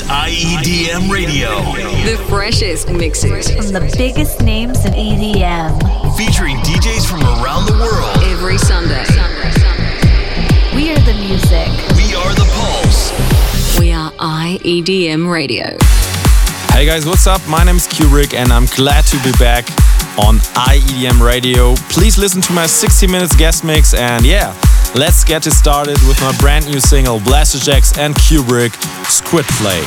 is IEDM Radio. The freshest mixes from the biggest names in EDM. Featuring DJs from around the world. Every Sunday. We are the music. We are the pulse. We are IEDM Radio. Hey guys, what's up? My name is Cuebrick and I'm glad to be back on IEDM Radio. Please listen to my 60 minutes guest mix and yeah, let's get it started with my brand new single Blasterjaxx and Cuebrick Squid Play.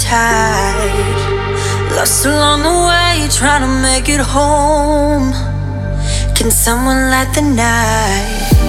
tide. Lost along the way, trying to make it home. Can someone light the night?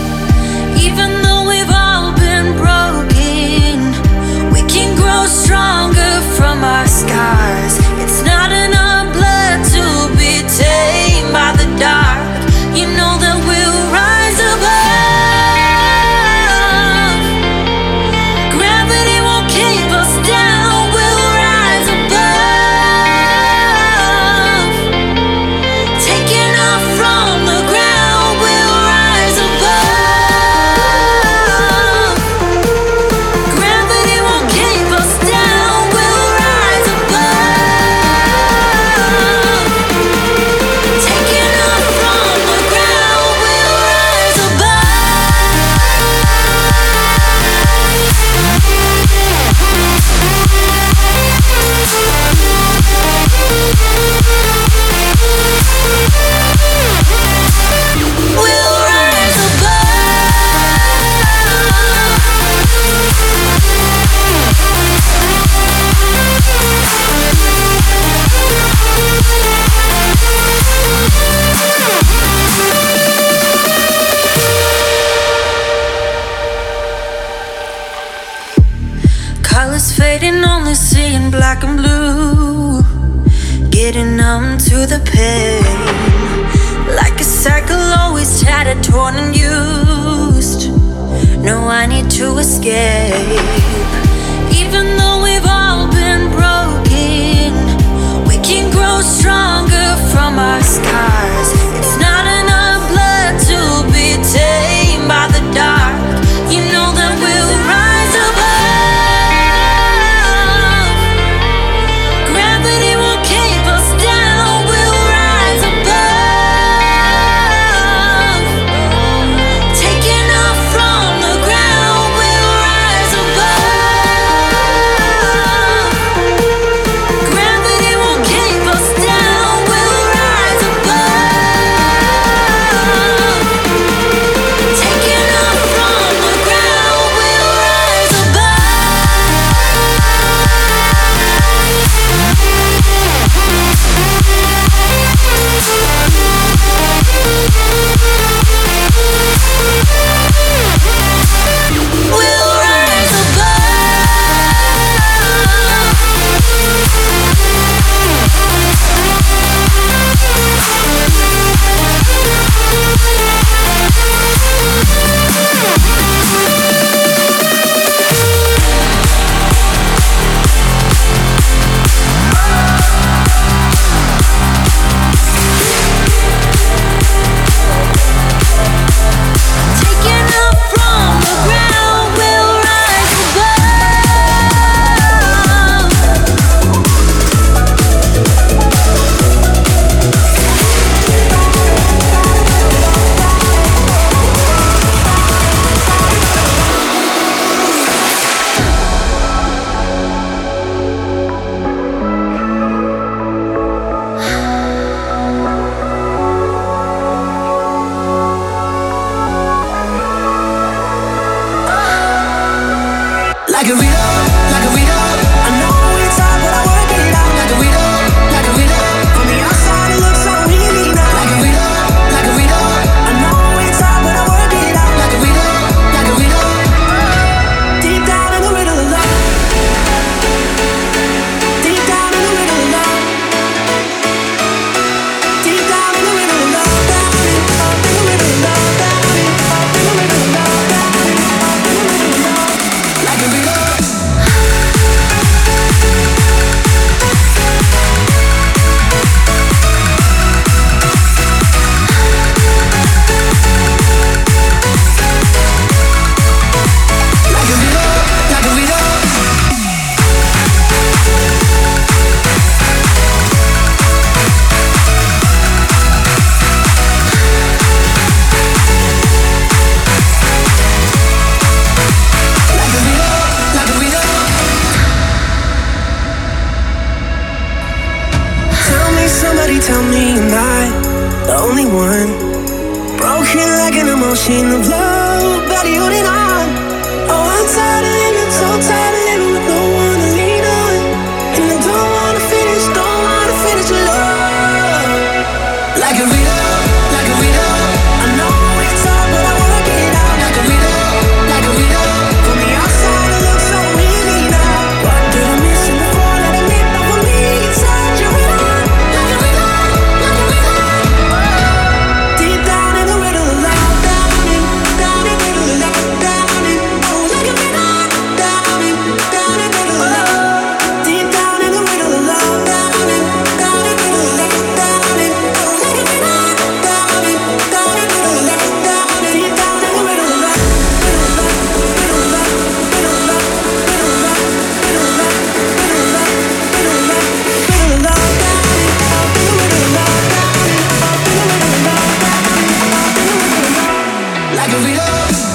Cause we love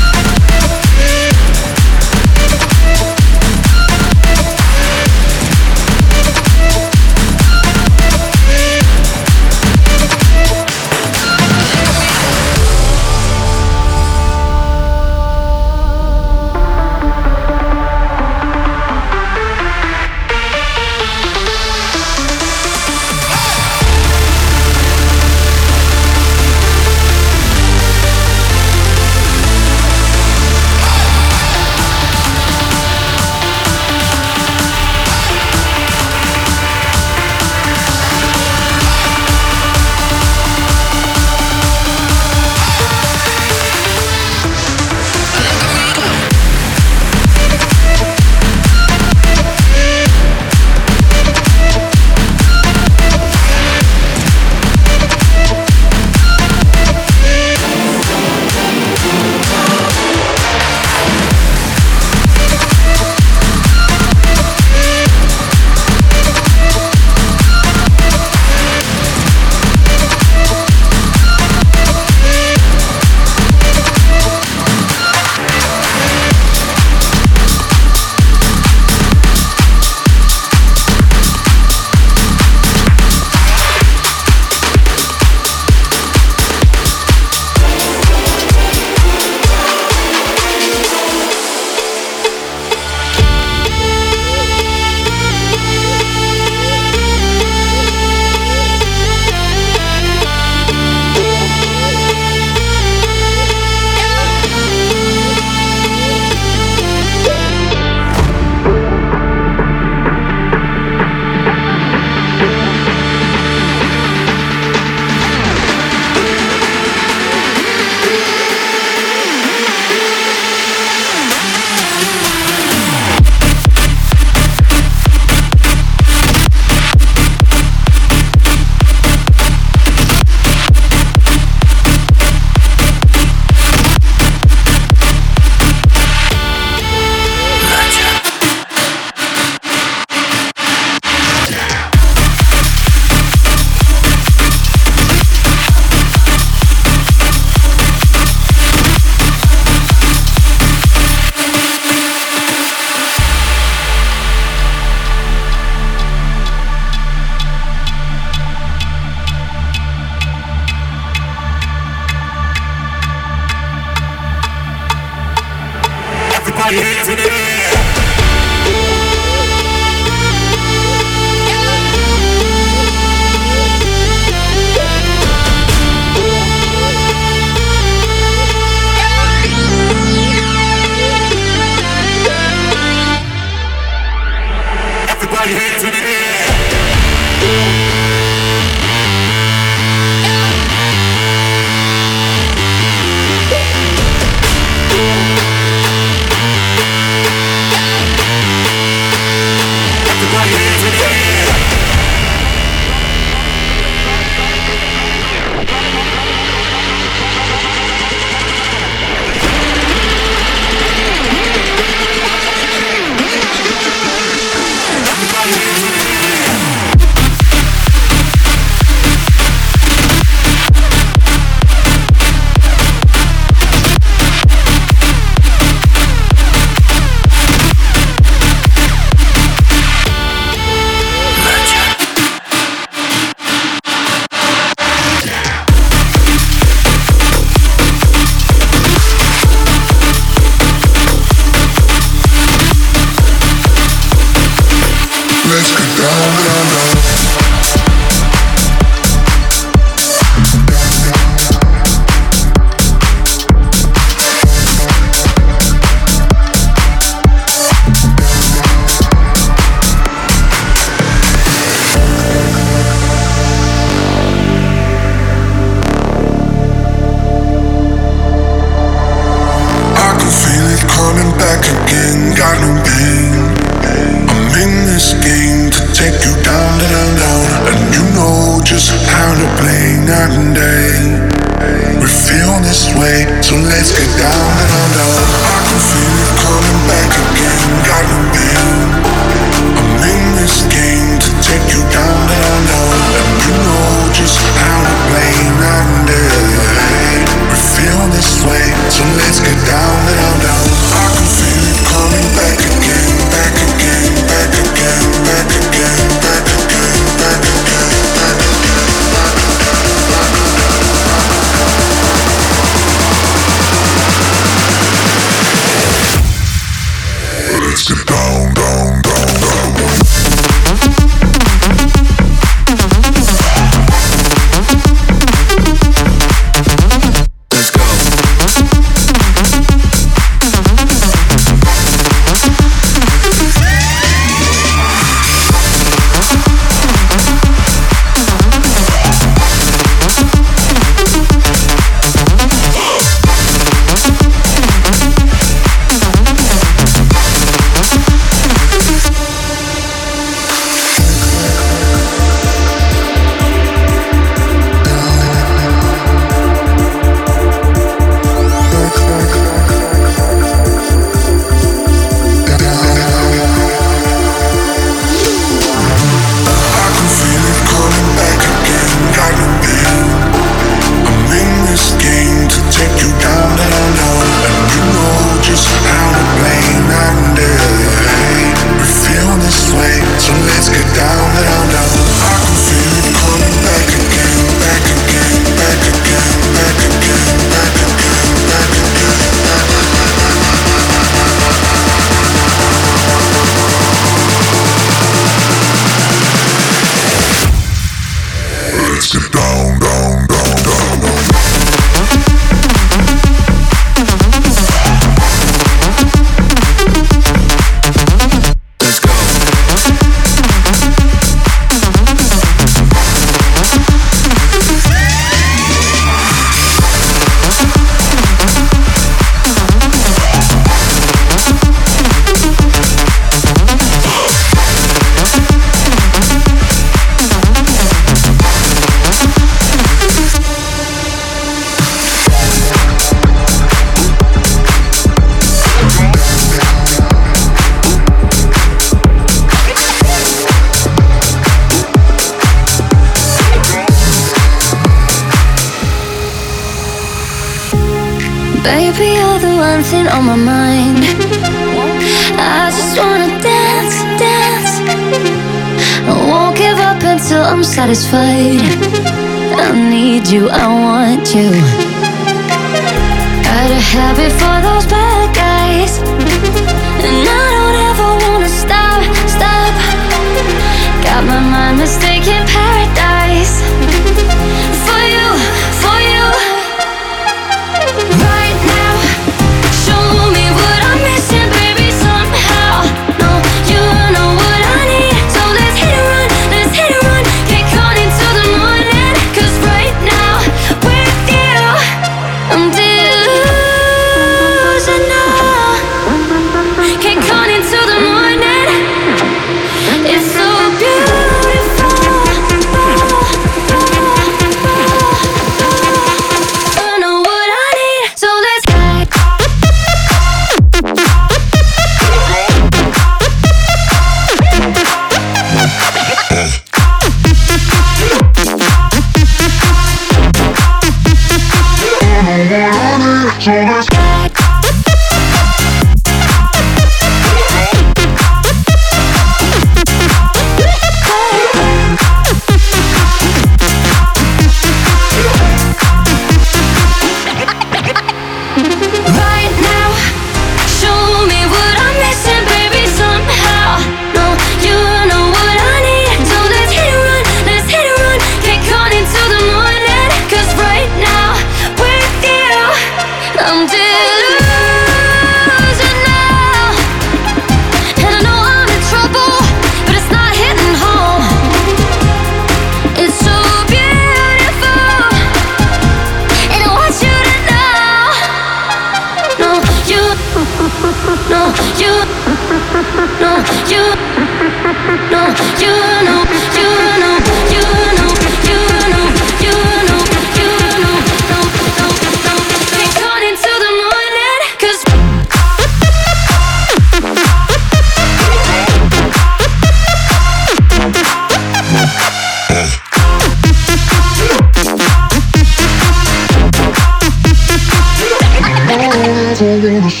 England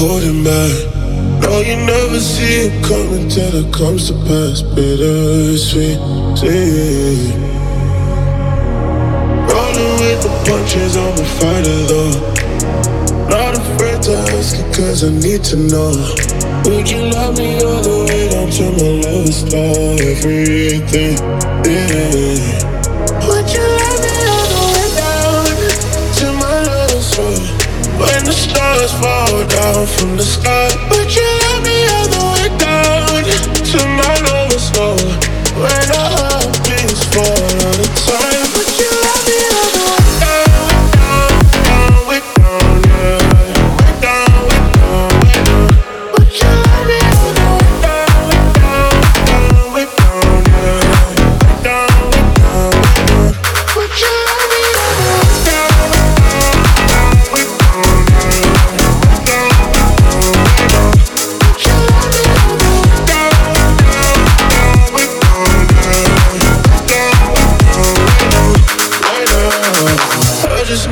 holding back. No, you never see it coming till it comes to pass. Bittersweet, see. Rolling with the punches, I'm a fighter though. Not afraid to ask you, cause I need to know. Would you love me all the way down to my lowest low? Everything, yeah. Would you love me all the way down to my lowest low? When the stars fall from the sky.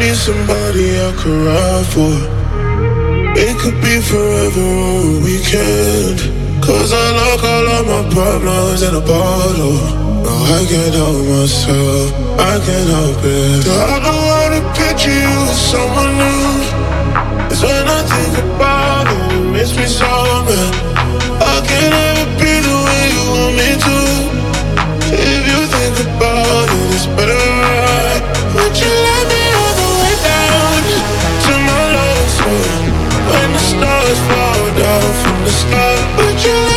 be somebody I could ride for. It could be forever or a weekend. Cause I lock all of my problems in a bottle. No, I can't help myself, I can't help it. I don't wanna picture you with someone new. It's when I think about it, it makes me so mad. I can't ever be the way you want me to. but you